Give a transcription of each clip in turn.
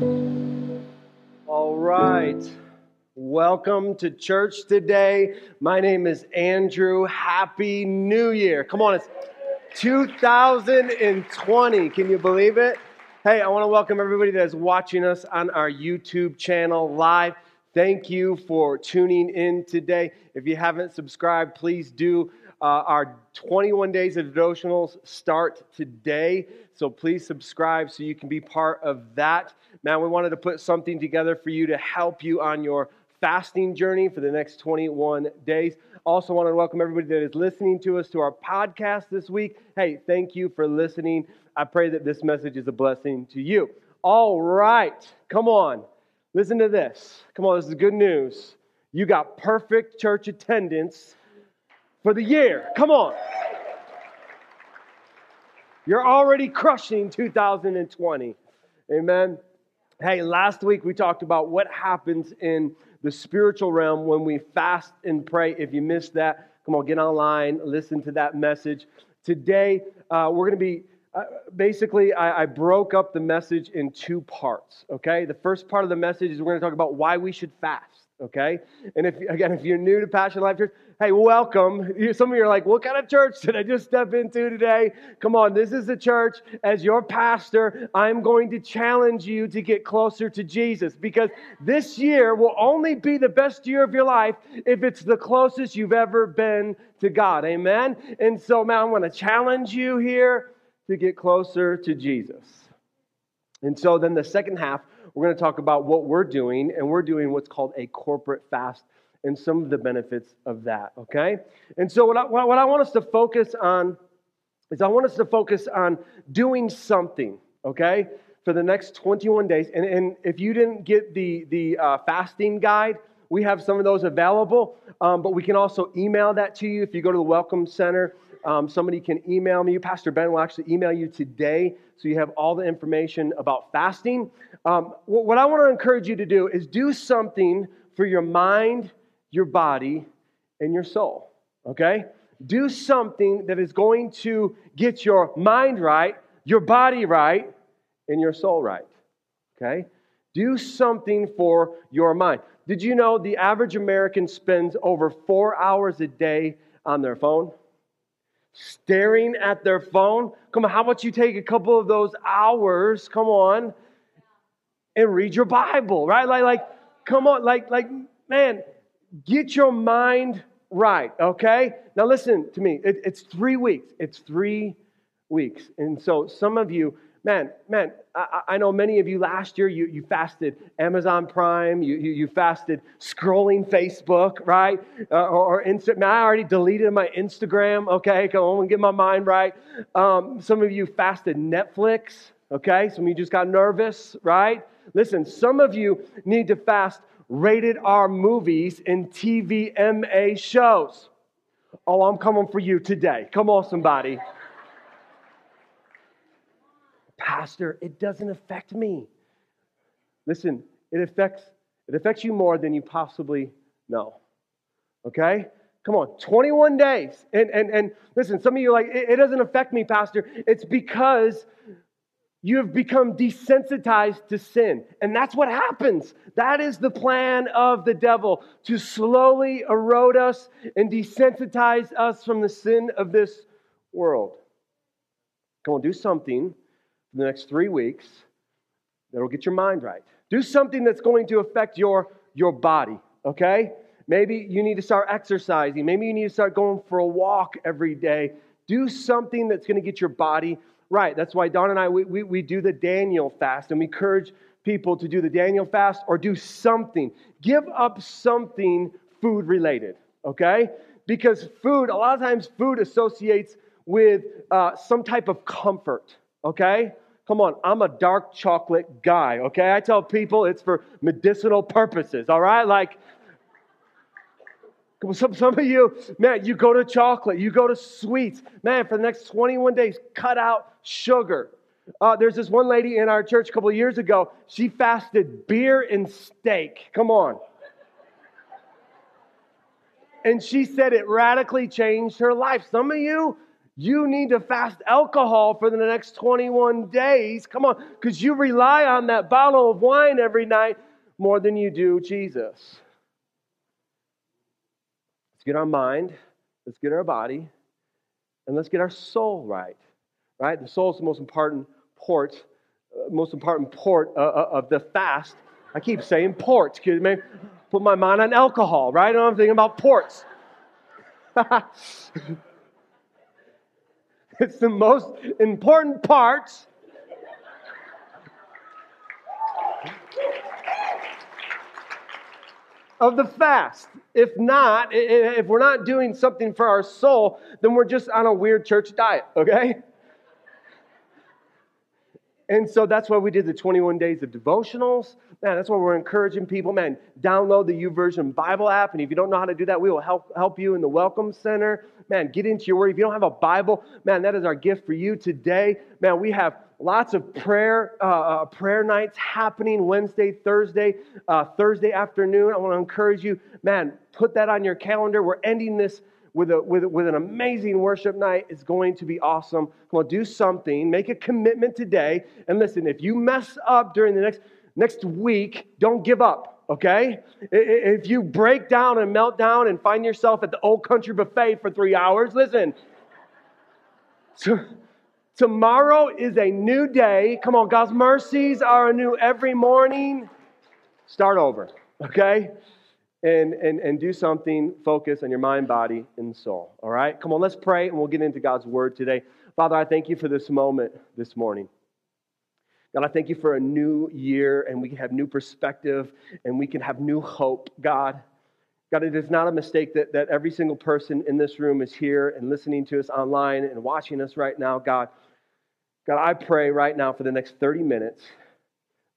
All right. Welcome to church today. My name is Andrew. Happy New Year. Come on, it's 2020. Can you believe it? Hey, I want to welcome everybody that is watching us on our YouTube channel live. Thank you for tuning in today. If you haven't subscribed, please do. Uh, our 21 days of devotionals start today. So please subscribe so you can be part of that. Man, we wanted to put something together for you to help you on your fasting journey for the next 21 days. Also, want to welcome everybody that is listening to us to our podcast this week. Hey, thank you for listening. I pray that this message is a blessing to you. All right, come on. Listen to this. Come on, this is good news. You got perfect church attendance for the year. Come on. You're already crushing 2020. Amen. Hey, last week we talked about what happens in the spiritual realm when we fast and pray. If you missed that, come on, get online, listen to that message. Today, uh, we're going to be uh, basically, I, I, broke up the message in two parts, okay? The first part of the message is we're going to talk about why we should fast, okay? And if, again, if you're new to Passionate Life Church, hey, welcome. Some of you are like, what kind of church did I just step into today? Come on, this is a church. As your pastor, I'm going to challenge you to get closer to Jesus because this year will only be the best year of your life if it's the closest you've ever been to God. Amen? And so, man, I'm going to challenge you here to get closer to Jesus. And so, then the second half, we're going to talk about what we're doing, and we're doing what's called a corporate fast and some of the benefits of that, okay? And so, what I, what I want us to focus on is I want us to focus on doing something, okay, for the next 21 days. And, and if you didn't get the, the uh, fasting guide, we have some of those available, um, but we can also email that to you if you go to the Welcome Center. Um, somebody can email me. You Pastor Ben will actually email you today so you have all the information about fasting. Um, what I want to encourage you to do is do something for your mind your body, and your soul. Okay? Do something that is going to get your mind right, your body right, and your soul right. Okay? Do something for your mind. Did you know the average American spends over four hours a day on their phone? Staring at their phone? Come on, how about you take a couple of those hours, come on, and read your Bible, right? Like, like, come on, like, like, man, get your mind right, okay? Now, listen to me. It, it's three weeks. It's three weeks. And so, some of you, man, man, I, I, know many of you last year, you, you fasted Amazon Prime, you, you, you fasted scrolling Facebook, right? Uh, or, or Insta- man, I already deleted my Instagram, okay? Come on, get my mind right. Um, some of you fasted Netflix, okay? Some of you just got nervous, right? Listen, some of you need to fast rated R movies and TVMA shows. Oh, I'm coming for you today. Come on, somebody. Pastor, it doesn't affect me. Listen, it affects it affects you more than you possibly know. Okay? Come on, 21 days. And and and listen, some of you like, it, it doesn't affect me, Pastor. It's because you have become desensitized to sin. And that's what happens. That is the plan of the devil to slowly erode us and desensitize us from the sin of this world. Come on, do something for the next three weeks that'll get your mind right. Do something that's going to affect your, your body, okay? Maybe you need to start exercising. Maybe you need to start going for a walk every day. Do something that's going to get your body right. That's why Don and I, we, we, we do the Daniel fast, and we encourage people to do the Daniel fast or do something. Give up something food related, okay? Because food, a lot of times, food associates with uh, some type of comfort, okay? Come on, I'm a dark chocolate guy, okay? I tell people it's for medicinal purposes, all right? Like, some, some of you, man, you go to chocolate, you go to sweets. Man, for the next 21 days, cut out sugar. Uh, there's this one lady in our church a couple of years ago. She fasted beer and steak. Come on. And she said it radically changed her life. Some of you, You need to fast alcohol for the next 21 days. Come on, because you rely on that bottle of wine every night more than you do Jesus. Let's get our mind, let's get our body, and let's get our soul right. Right? The soul is the most important port, uh, most important port uh, uh, of the fast. I keep saying port. Excuse me. Put my mind on alcohol, right? I'm thinking about ports. It's the most important part of the fast. If not, if we're not doing something for our soul, then we're just on a weird church diet, okay? And so that's why we did the 21 days of devotionals. Man, that's why we're encouraging people. Man, download the YouVersion Bible app. And if you don't know how to do that, we will help, help you in the Welcome Center. Man, get into your word. If you don't have a Bible, man, that is our gift for you today. Man, we have lots of prayer uh, uh, prayer nights happening Wednesday, Thursday, uh, Thursday afternoon. I want to encourage you, man, put that on your calendar. We're ending this with, a, with, with an amazing worship night. It's going to be awesome. Come on, do something. Make a commitment today. And listen, if you mess up during the next, next week, don't give up, okay? If you break down and melt down and find yourself at the old country buffet for three hours, listen. So, tomorrow is a new day. Come on, God's mercies are new every morning. Start over, okay? and, and, and do something, focus on your mind, body, and soul. All right? Come on, let's pray and we'll get into God's word today. Father, I thank you for this moment this morning. God, I thank you for a new year and we can have new perspective and we can have new hope, God. God, it is not a mistake that, that every single person in this room is here and listening to us online and watching us right now, God. God, I pray right now for the next 30 minutes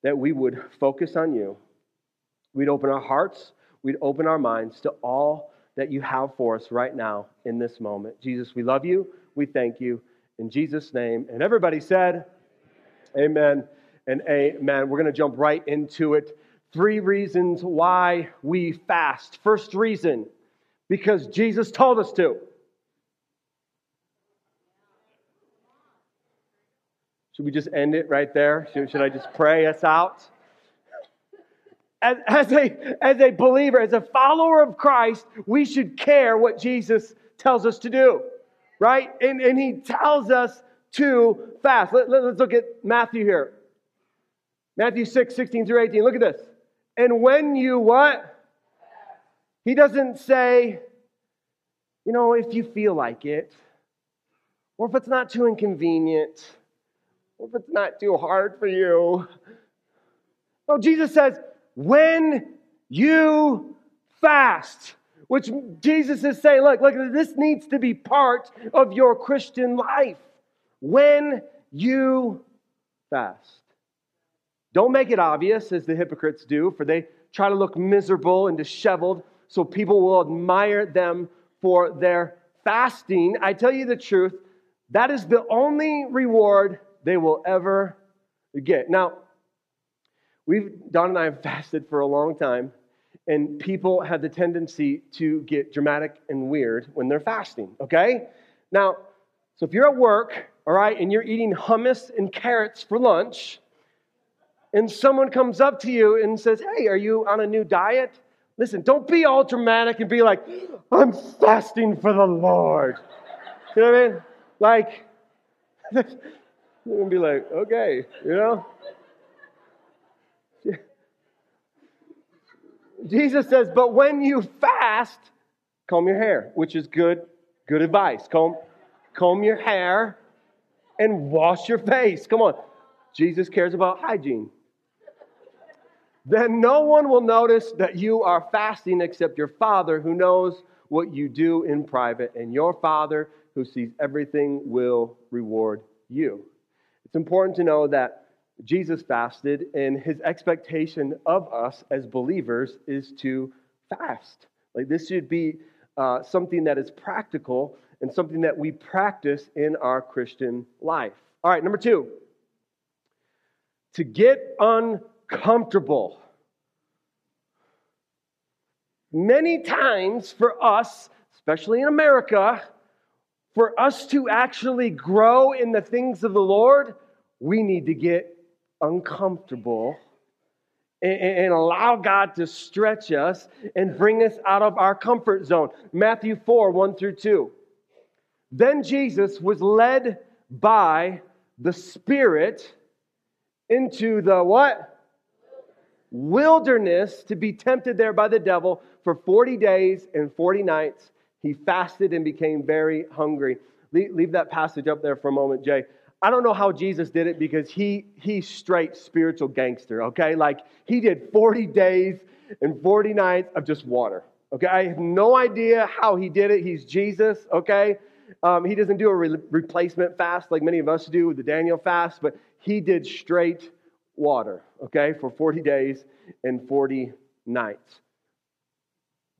that we would focus on you. We'd open our hearts we'd open our minds to all that you have for us right now in this moment. Jesus, we love you. We thank you. In Jesus' name. And everybody said, Amen and amen. We're going to jump right into it. Three reasons why we fast. First reason, because Jesus told us to. Should we just end it right there? Should, should I just pray us out? as, as, a, as a believer, as a follower of Christ, we should care what Jesus tells us to do, right? And, and he tells us to fast. Let, let, let's look at Matthew here. Matthew 6, 16 through 18. Look at this. And when you what? He doesn't say, you know, if you feel like it, or if it's not too inconvenient, if it's not too hard for you. No, Jesus says, when you fast. Which Jesus is saying, look, look, this needs to be part of your Christian life. When you fast. Don't make it obvious, as the hypocrites do, for they try to look miserable and disheveled so people will admire them for their fasting. I tell you the truth, that is the only reward they will ever get. Now, We've, Don and I have fasted for a long time, and people have the tendency to get dramatic and weird when they're fasting, okay? Now, so if you're at work, all right, and you're eating hummus and carrots for lunch, and someone comes up to you and says, Hey, are you on a new diet? Listen, don't be all dramatic and be like, I'm fasting for the Lord. You know what I mean? Like, you're gonna be like, okay, you know? Jesus says, but when you fast, comb your hair, which is good, good advice. Comb, comb your hair and wash your face. Come on. Jesus cares about hygiene. Then no one will notice that you are fasting except your Father who knows what you do in private, and your Father who sees everything will reward you. It's important to know that Jesus fasted, and his expectation of us as believers is to fast. Like this should be uh, something that is practical and something that we practice in our Christian life. All right, number two, to get uncomfortable. Many times for us, especially in America, for us to actually grow in the things of the Lord, we need to get uncomfortable and, allow God to stretch us and bring us out of our comfort zone. Matthew 4 1 through 2. Then Jesus was led by the Spirit into the what? Wilderness to be tempted there by the devil for 40 days and 40 nights. He fasted and became very hungry. Leave, leave that passage up there for a moment, Jay. I don't know how Jesus did it because he he's straight spiritual gangster, okay? Like he did 40 days and 40 nights of just water. Okay, I have no idea how he did it. He's Jesus, okay? Um, he doesn't do a re- replacement fast like many of us do with the Daniel fast, but he did straight water, okay, for 40 days and 40 nights.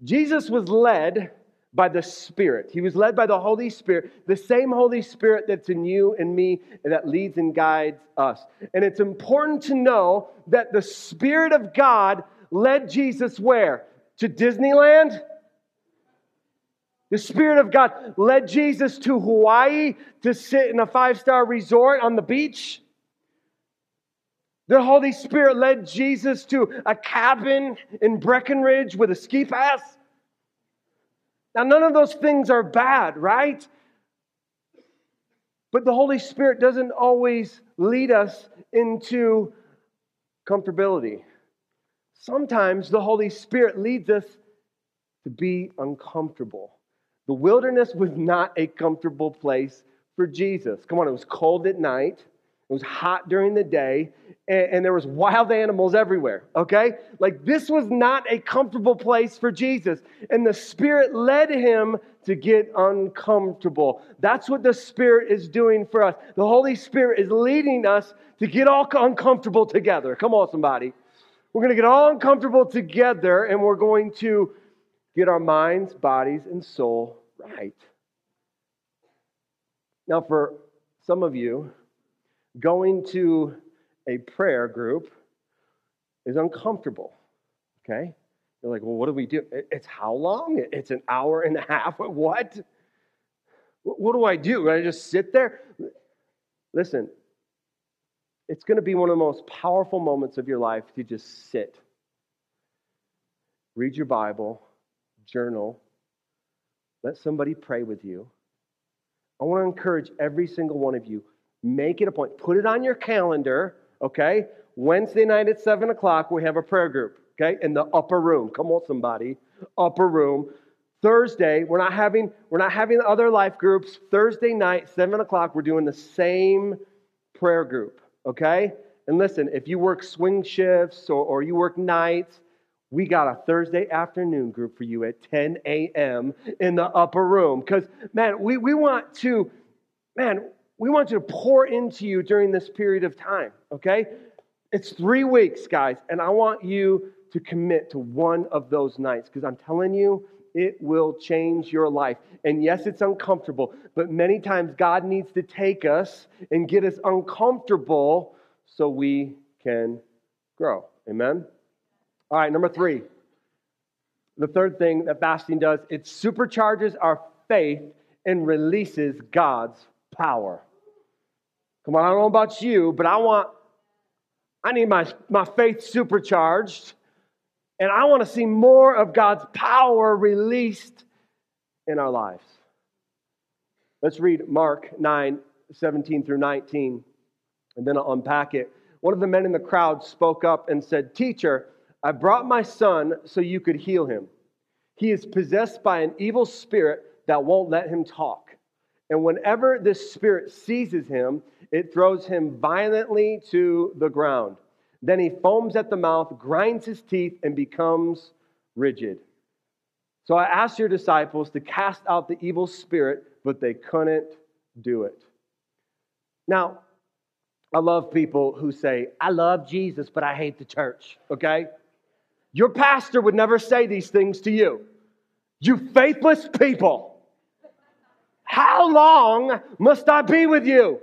Jesus was led by the Spirit. He was led by the Holy Spirit, the same Holy Spirit that's in you and me and that leads and guides us. And it's important to know that the Spirit of God led Jesus where? To Disneyland? The Spirit of God led Jesus to Hawaii to sit in a five star resort on the beach. The Holy Spirit led Jesus to a cabin in Breckenridge with a ski pass. Now, none of those things are bad, right? But the Holy Spirit doesn't always lead us into comfortability. Sometimes the Holy Spirit leads us to be uncomfortable. The wilderness was not a comfortable place for Jesus. Come on, it was cold at night. It was hot during the day, and, and, there was wild animals everywhere, okay? Like this was not a comfortable place for Jesus. And the Spirit led him to get uncomfortable. That's what the Spirit is doing for us. The Holy Spirit is leading us to get all uncomfortable together. Come on, somebody. We're going to get all uncomfortable together, and we're going to get our minds, bodies, and soul right. Now, for some of you, going to a prayer group is uncomfortable. Okay? You're like, well, what do we do? It's how long? It's an hour and a half. What? What do I do? I just sit there? Listen, it's going to be one of the most powerful moments of your life to just sit, read your Bible, journal, let somebody pray with you. I want to encourage every single one of you Make it a point. Put it on your calendar, okay? Wednesday night at 7 o'clock, we have a prayer group, okay? In the upper room. Come on, somebody. Upper room. Thursday, we're not having we're not having other life groups. Thursday night, 7 o'clock, we're doing the same prayer group, okay? And listen, if you work swing shifts or, or you work nights, we got a Thursday afternoon group for you at 10 a.m. in the upper room. Because, man, we, we want to, man, we want to pour into you during this period of time, okay? It's three weeks, guys, and I want you to commit to one of those nights because I'm telling you, it will change your life. And yes, it's uncomfortable, but many times God needs to take us and get us uncomfortable so we can grow. Amen? All right, number three. The third thing that fasting does, it supercharges our faith and releases God's power. Come on, I don't know about you, but I want, I need my, my faith supercharged, and I want to see more of God's power released in our lives. Let's read Mark 9, 17 through 19, and then I'll unpack it. One of the men in the crowd spoke up and said, Teacher, I brought my son so you could heal him. He is possessed by an evil spirit that won't let him talk. And whenever this spirit seizes him, it throws him violently to the ground. Then he foams at the mouth, grinds his teeth, and becomes rigid. So I asked your disciples to cast out the evil spirit, but they couldn't do it. Now, I love people who say, I love Jesus, but I hate the church, okay? Your pastor would never say these things to you. You faithless people. How long must I be with you?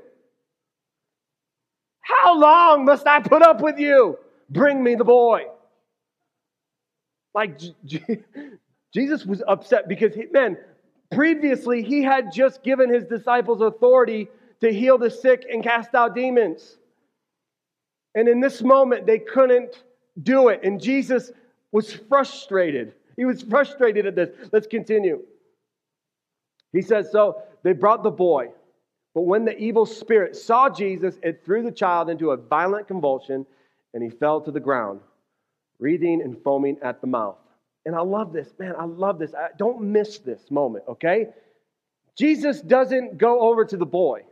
How long must I put up with you? Bring me the boy. Like Jesus was upset because, he, man, Previously, he had just given his disciples authority to heal the sick and cast out demons. And in this moment, they couldn't do it. And Jesus was frustrated. He was frustrated at this. Let's continue. He says, So they brought the boy. But when the evil spirit saw Jesus, it threw the child into a violent convulsion, and he fell to the ground, breathing and foaming at the mouth. And I love this, man. I love this. I, don't miss this moment, okay? Jesus doesn't go over to the boy,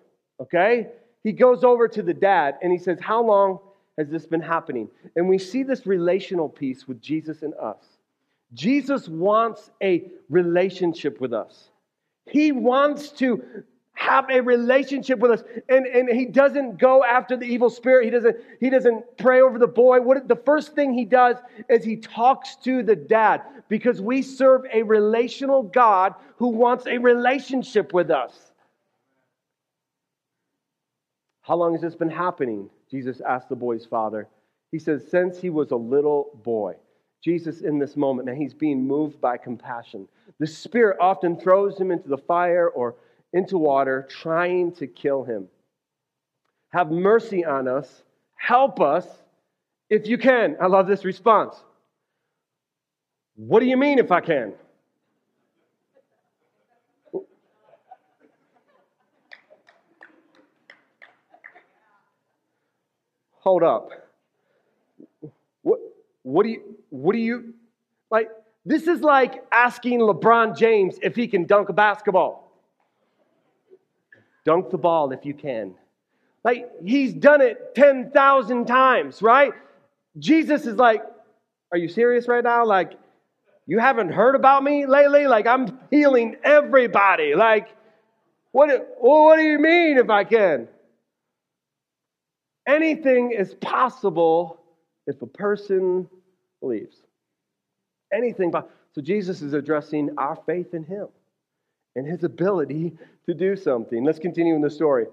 okay? He goes over to the dad and he says, How long has this been happening? And we see this relational piece with Jesus and us. Jesus wants a relationship with us. He wants to have a relationship with us. And, and he doesn't go after the evil spirit. He doesn't, he doesn't pray over the boy. What the first thing he does is he talks to the dad because we serve a relational God who wants a relationship with us. How long has this been happening? Jesus asked the boy's father. He says, Since he was a little boy. Jesus, in this moment, and he's being moved by compassion. The Spirit often throws him into the fire or into water, trying to kill him. Have mercy on us. Help us if you can. I love this response. What do you mean if I can? Hold up. What, do you, what do you, like, this is like asking LeBron James if he can dunk a basketball. Dunk the ball if you can. Like, he's done it 10,000 times, right? Jesus is like, Are you serious right now? Like, you haven't heard about me lately? Like, I'm healing everybody. Like, what, what do you mean if I can? Anything is possible if a person believes. Anything. But. So, Jesus is addressing our faith in Him and his ability to do something. Let's continue in the story.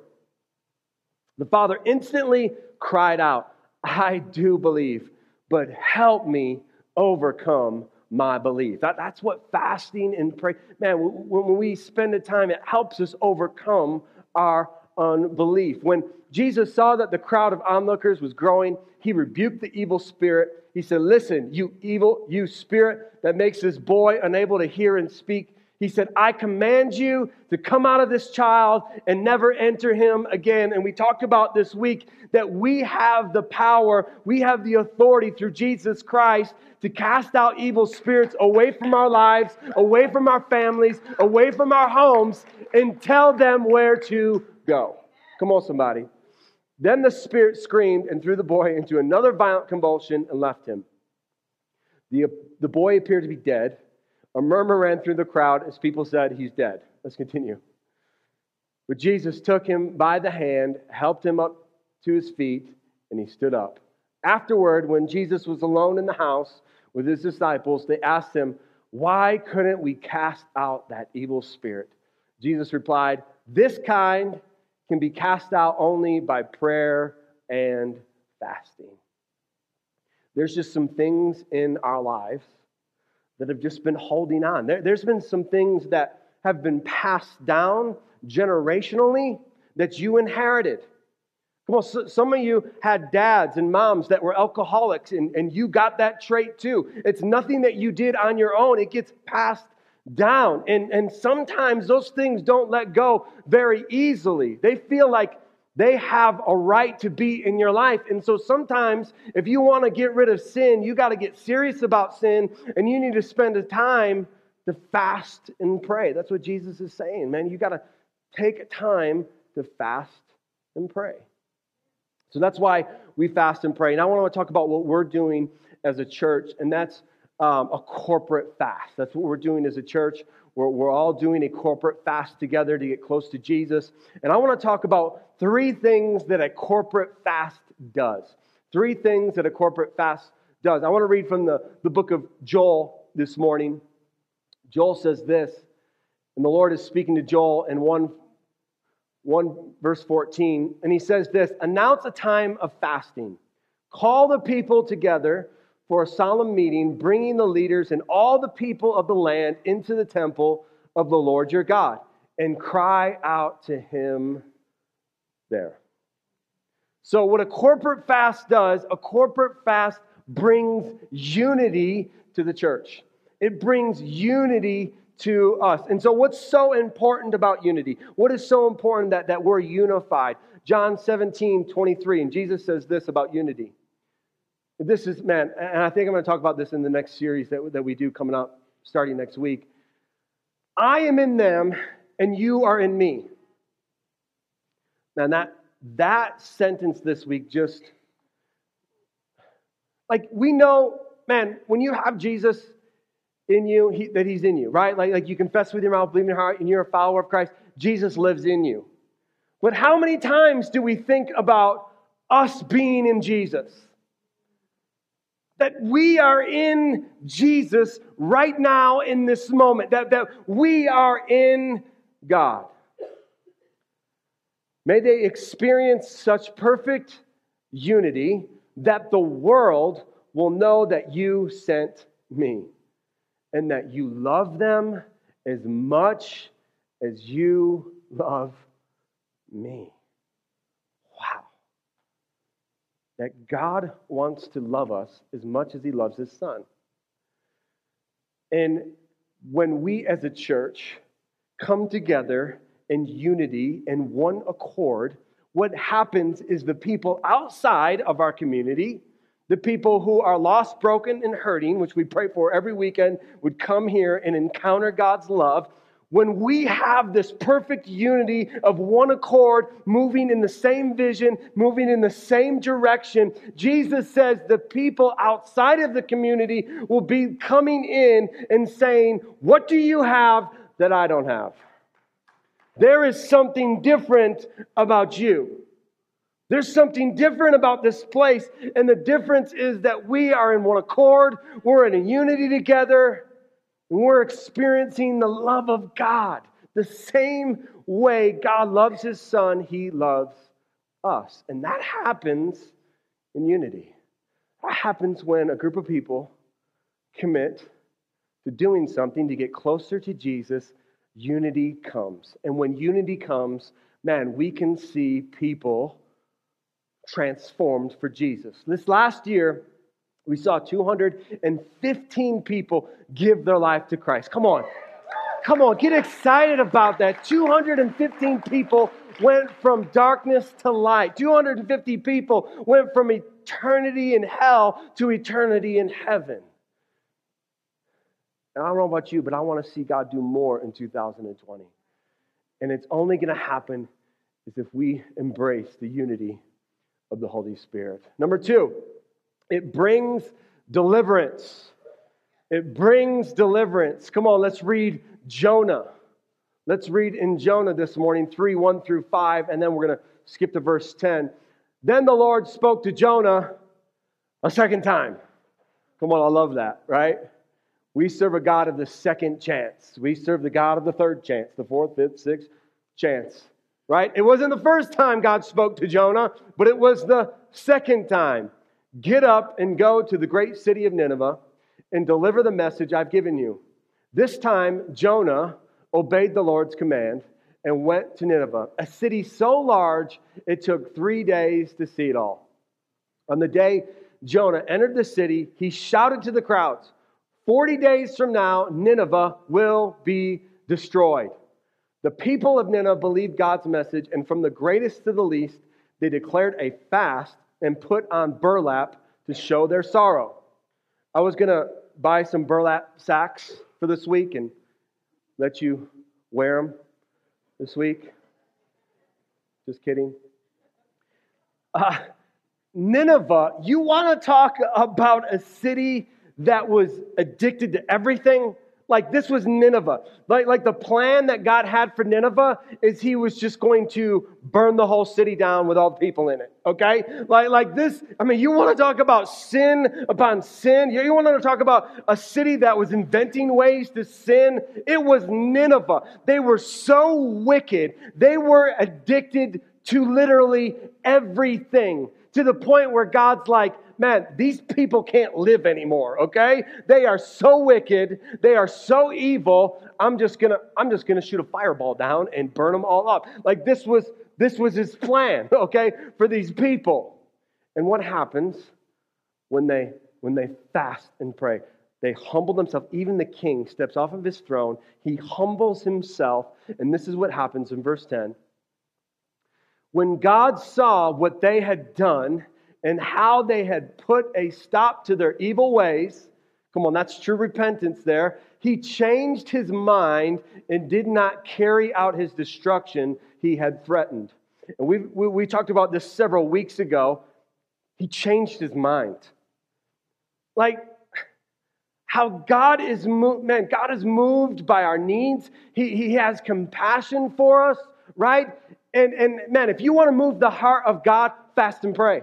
The father instantly cried out, I do believe, but help me overcome my belief. That, that's what fasting and pray, man, when we spend the time, it helps us overcome our unbelief. When Jesus saw that the crowd of onlookers was growing, he rebuked the evil spirit. He said, Listen, you evil, you spirit that makes this boy unable to hear and speak, he said, I command you to come out of this child and never enter him again. And we talked about this week that we have the power, we have the authority through Jesus Christ to cast out evil spirits away from our lives, away from our families, away from our homes, and tell them where to go. Come on, somebody. Then the spirit screamed and threw the boy into another violent convulsion and left him. The, the boy appeared to be dead. A murmur ran through the crowd as people said, He's dead. Let's continue. But Jesus took him by the hand, helped him up to his feet, and he stood up. Afterward, when Jesus was alone in the house with his disciples, they asked him, Why couldn't we cast out that evil spirit? Jesus replied, This kind can be cast out only by prayer and fasting. There's just some things in our lives that have just been holding on. There, has been some things that have been passed down generationally that you inherited. Come on, so, some of you had dads and moms that were alcoholics, and, and you got that trait too. It's nothing that you did on your own, it gets passed down. And, and sometimes those things don't let go very easily. They feel like they have a right to be in your life. And so sometimes, if you want to get rid of sin, you got to get serious about sin and you need to spend a time to fast and pray. That's what Jesus is saying, man. You got to take time to fast and pray. So that's why we fast and pray. And I want to talk about what we're doing as a church, and that's um, a corporate fast. That's what we're doing as a church. We're, we're all doing a corporate fast together to get close to Jesus. And I want to talk about three things that a corporate fast does. Three things that a corporate fast does. I want to read from the, the book of Joel this morning. Joel says this, and the Lord is speaking to Joel in 1, 1 verse 14, and he says this Announce a time of fasting, call the people together for a solemn meeting, bringing the leaders and all the people of the land into the temple of the Lord your God and cry out to him there. So, what a corporate fast does, a corporate fast brings unity to the church. It brings unity to us. And so, what's so important about unity? What is so important that, that we're unified? John 17, 23, and Jesus says this about unity. This is, man, and I think I'm going to talk about this in the next series that, that we do coming up starting next week. I am in them, and you are in me. Man, that, that sentence this week just, like, we know, man, when you have Jesus, in you, he, that he's in you, right? Like, like you confess with your mouth, believe in your heart, and you're a follower of Christ. Jesus lives in you. But how many times do we think about us being in Jesus? That we are in Jesus right now in this moment, that, that we are in God. May they experience such perfect unity that the world will know that you sent me and that you love them as much as you love me. That God wants to love us as much as he loves his son. And when we as a church come together in unity and one accord, what happens is the people outside of our community the people who are lost, broken, and hurting, which we pray for every weekend, would come here and encounter God's love. When we have this perfect unity of one accord, moving in the same vision, moving in the same direction, Jesus says the people outside of the community will be coming in and saying, What do you have that I don't have? There is something different about you. There's something different about this place, and the difference is that we are in one accord, we're in a unity together, and we're experiencing the love of God. The same way God loves his son, he loves us. And that happens in unity. That happens when a group of people commit to doing something to get closer to Jesus. Unity comes. And when unity comes, man, we can see people transformed for Jesus. This last year, we saw 215 people give their life to Christ. Come on. Come on, get excited about that. 215 people went from darkness to light. 250 people went from eternity in hell to eternity in heaven. And I don't know about you, but I want to see God do more in 2020. And it's only going to happen is if we embrace the unity of the Holy Spirit. Number two, it brings deliverance. It brings deliverance. Come on, let's read Jonah. Let's read in Jonah this morning, 3 1 through 5, and then we're going to skip to verse 10. Then the Lord spoke to Jonah a second time. Come on, I love that, right? We serve a God of the second chance. We serve the God of the third chance, the fourth, fifth, sixth chance right? It wasn't the first time God spoke to Jonah, but it was the second time. Get up and go to the great city of Nineveh and deliver the message I've given you. This time, Jonah obeyed the Lord's command and went to Nineveh, a city so large it took three days to see it all. On the day Jonah entered the city, he shouted to the crowds 40 days from now, Nineveh will be destroyed. The people of Nineveh believed God's message, and from the greatest to the least, they declared a fast and put on burlap to show their sorrow. I was going to buy some burlap sacks for this week and let you wear them this week. Just kidding. Uh, Nineveh, you want to talk about a city that was addicted to everything? Like this was Nineveh. Like, like the plan that God had for Nineveh is he was just going to burn the whole city down with all the people in it. Okay? Like, like this, I mean, you want to talk about sin upon sin? You want to talk about a city that was inventing ways to sin? It was Nineveh. They were so wicked. They were addicted to literally everything to the point where God's like, man, these people can't live anymore, okay? They are so wicked, they are so evil. I'm just gonna, I'm just gonna shoot a fireball down and burn them all up. Like this was this was his plan, okay, for these people. And what happens when they when they fast and pray? They humble themselves. Even the king steps off of his throne. He humbles himself. And this is what happens in verse 10. When God saw what they had done and how they had put a stop to their evil ways, come on, that's true repentance there. He changed his mind and did not carry out his destruction he had threatened. And we, we, we talked about this several weeks ago. He changed his mind. Like, how God is moved, man, God is moved by our needs. He, he has compassion for us, right? And, and man, if you want to move the heart of God, fast and pray.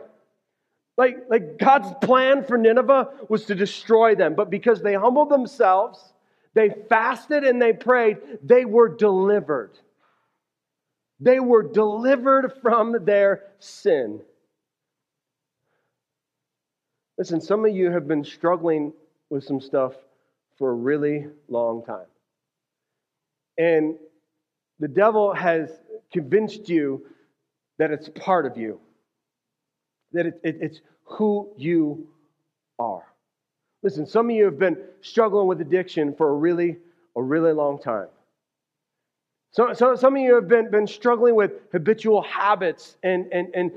Like, like God's plan for Nineveh was to destroy them, but because they humbled themselves, they fasted and they prayed, they were delivered. They were delivered from their sin. Listen, some of you have been struggling with some stuff for a really long time. And the devil has convinced you that it's part of you, that it, it, it's who you are. Listen, some of you have been struggling with addiction for a really, a really long time. So, so some of you have been, been struggling with habitual habits and, and, and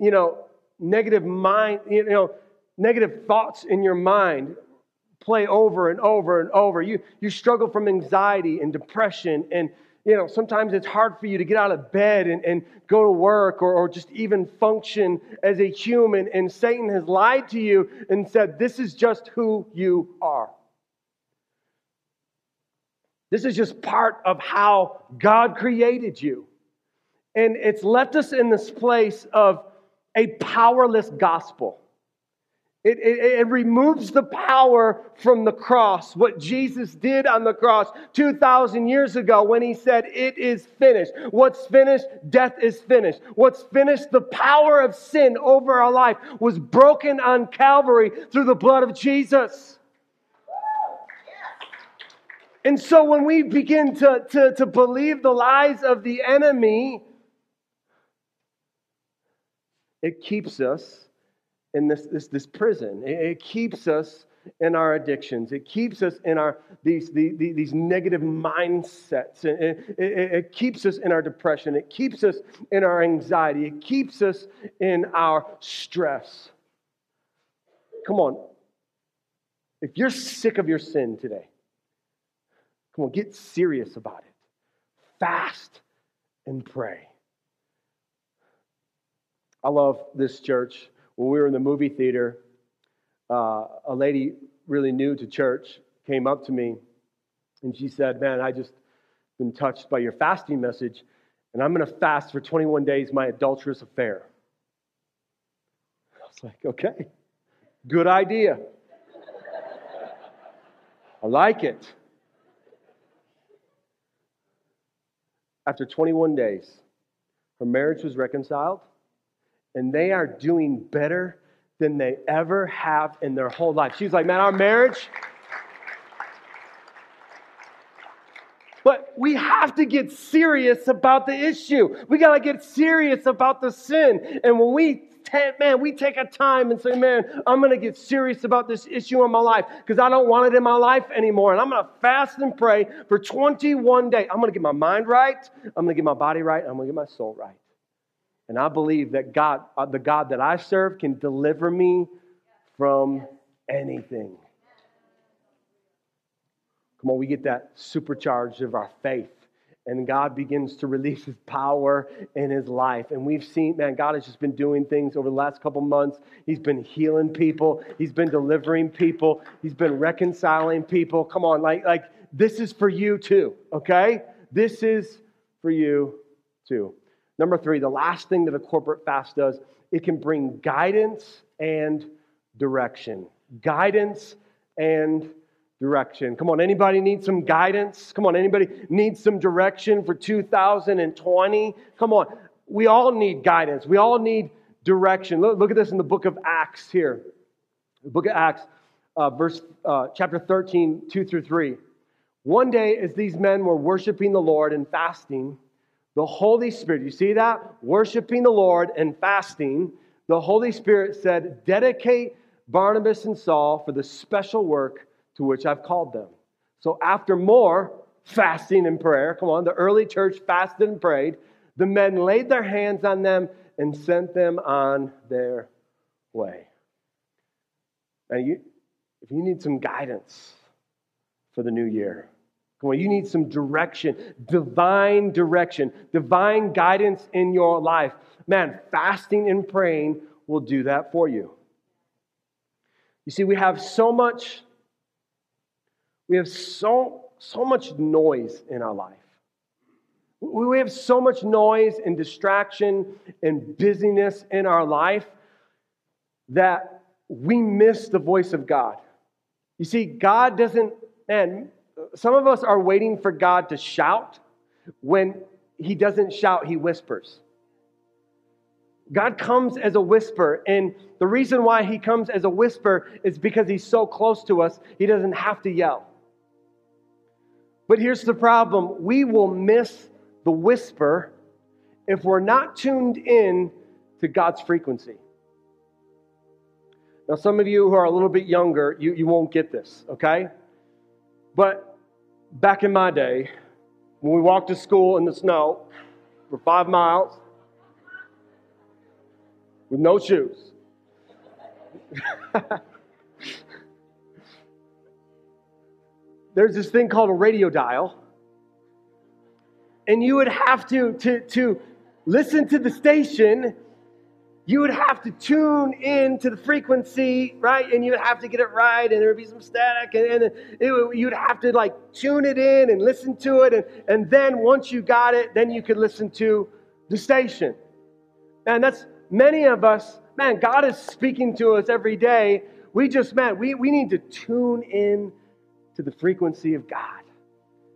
you know, negative mind, you know, negative thoughts in your mind play over and over and over. You, you struggle from anxiety and depression. And, you know, sometimes it's hard for you to get out of bed and, and go to work or, or just even function as a human. And Satan has lied to you and said, This is just who you are. This is just part of how God created you. And it's left us in this place of a powerless gospel. It, it, it, removes the power from the cross. What Jesus did on the cross 2,000 years ago when he said, It is finished. What's finished? Death is finished. What's finished? The power of sin over our life was broken on Calvary through the blood of Jesus. And so when we begin to, to, to believe the lies of the enemy, it keeps us in this, this, this prison. It, it keeps us in our addictions. It keeps us in our these, these, these negative mindsets. It, it, it, keeps us in our depression. It keeps us in our anxiety. It keeps us in our stress. Come on. If you're sick of your sin today, come on, get serious about it. Fast and pray. I love this church when we were in the movie theater, uh, a lady really new to church came up to me and she said, Man, I just been touched by your fasting message, and I'm going to fast for 21 days my adulterous affair. I was like, Okay, good idea. I like it. After 21 days, her marriage was reconciled and they are doing better than they ever have in their whole life. She's like, man, our marriage. But we have to get serious about the issue. We got to get serious about the sin. And when we, man, we take a time and say, man, I'm going to get serious about this issue in my life because I don't want it in my life anymore. And I'm going to fast and pray for 21 days. I'm going to get my mind right. I'm going to get my body right. I'm going to get my soul right. And I believe that God, uh, the God that I serve, can deliver me from anything. Come on, we get that supercharge of our faith. And God begins to release His power in His life. And we've seen, man, God has just been doing things over the last couple months. He's been healing people, He's been delivering people, He's been reconciling people. Come on, like, like this is for you too, okay? This is for you too. Number three, the last thing that a corporate fast does, it can bring guidance and direction. Guidance and direction. Come on, anybody need some guidance? Come on, anybody need some direction for 2020? Come on, we all need guidance. We all need direction. Look, look at this in the book of Acts here. The book of Acts, uh, verse uh, chapter 13, 2 through 3. One day, as these men were worshiping the Lord and fasting, the Holy Spirit, you see that? Worshiping the Lord and fasting, the Holy Spirit said, Dedicate Barnabas and Saul for the special work to which I've called them. So, after more fasting and prayer, come on, the early church fasted and prayed, the men laid their hands on them and sent them on their way. Now, you, if you need some guidance for the new year, you need some direction, divine direction, divine guidance in your life. Man, fasting and praying will do that for you. You see, we have so much, we have so, so much noise in our life. We have so much noise and distraction and busyness in our life that we miss the voice of God. You see, God doesn't, and some of us are waiting for God to shout. When He doesn't shout, He whispers. God comes as a whisper, and the reason why He comes as a whisper is because He's so close to us, He doesn't have to yell. But here's the problem we will miss the whisper if we're not tuned in to God's frequency. Now, some of you who are a little bit younger, you, you won't get this, okay? But back in my day, when we walked to school in the snow for five miles with no shoes, there's this thing called a radio dial. And you would have to, to, to listen to the station you would have to tune in to the frequency, right? And you would have to get it right, and there would be some static, and, and it, you'd have to like tune it in and listen to it. And, and then once you got it, then you could listen to the station. And that's many of us, man, God is speaking to us every day. We just, man, we, we need to tune in to the frequency of God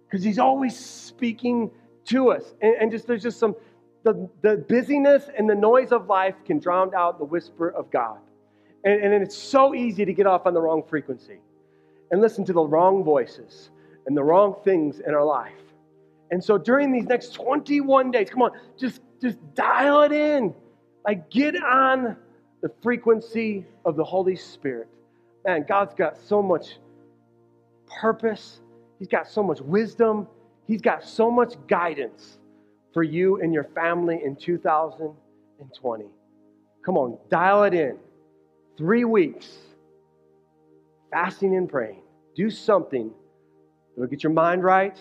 because He's always speaking to us. And, and just there's just some the, the busyness and the noise of life can drown out the whisper of God. And, and it's so easy to get off on the wrong frequency and listen to the wrong voices and the wrong things in our life. And so during these next 21 days, come on, just, just dial it in. Like get on the frequency of the Holy Spirit. Man, God's got so much purpose, He's got so much wisdom, He's got so much guidance for you and your family in 2020. Come on, dial it in. Three weeks, fasting and praying. Do something that will get your mind right,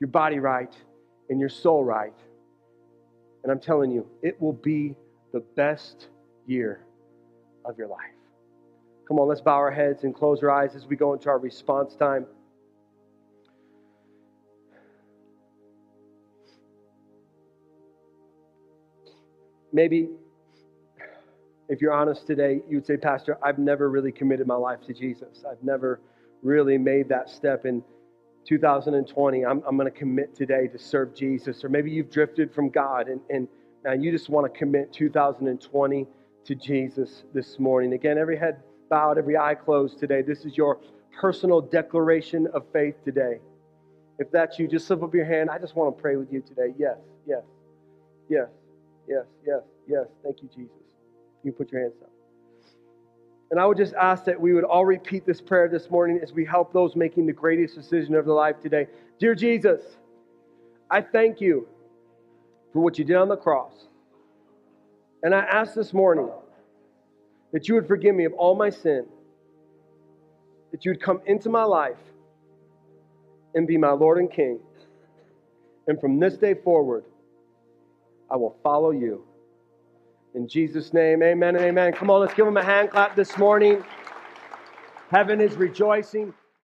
your body right, and your soul right. And I'm telling you, it will be the best year of your life. Come on, let's bow our heads and close our eyes as we go into our response time. Maybe if you're honest today, you'd say, Pastor, I've never really committed my life to Jesus. I've never really made that step in 2020. I'm, I'm going to commit today to serve Jesus. Or maybe you've drifted from God and, and now you just want to commit 2020 to Jesus this morning. Again, every head bowed, every eye closed today. This is your personal declaration of faith today. If that's you, just slip up your hand. I just want to pray with you today. Yes, yes, yes yes, yes, yes. Thank you, Jesus. You put your hands up. And I would just ask that we would all repeat this prayer this morning as we help those making the greatest decision of their life today. Dear Jesus, I thank you for what you did on the cross. And I ask this morning that you would forgive me of all my sin, that you would come into my life and be my Lord and King. And from this day forward, I will follow you. In Jesus' name, amen and amen. Come on, let's give him a hand clap this morning. Heaven is rejoicing.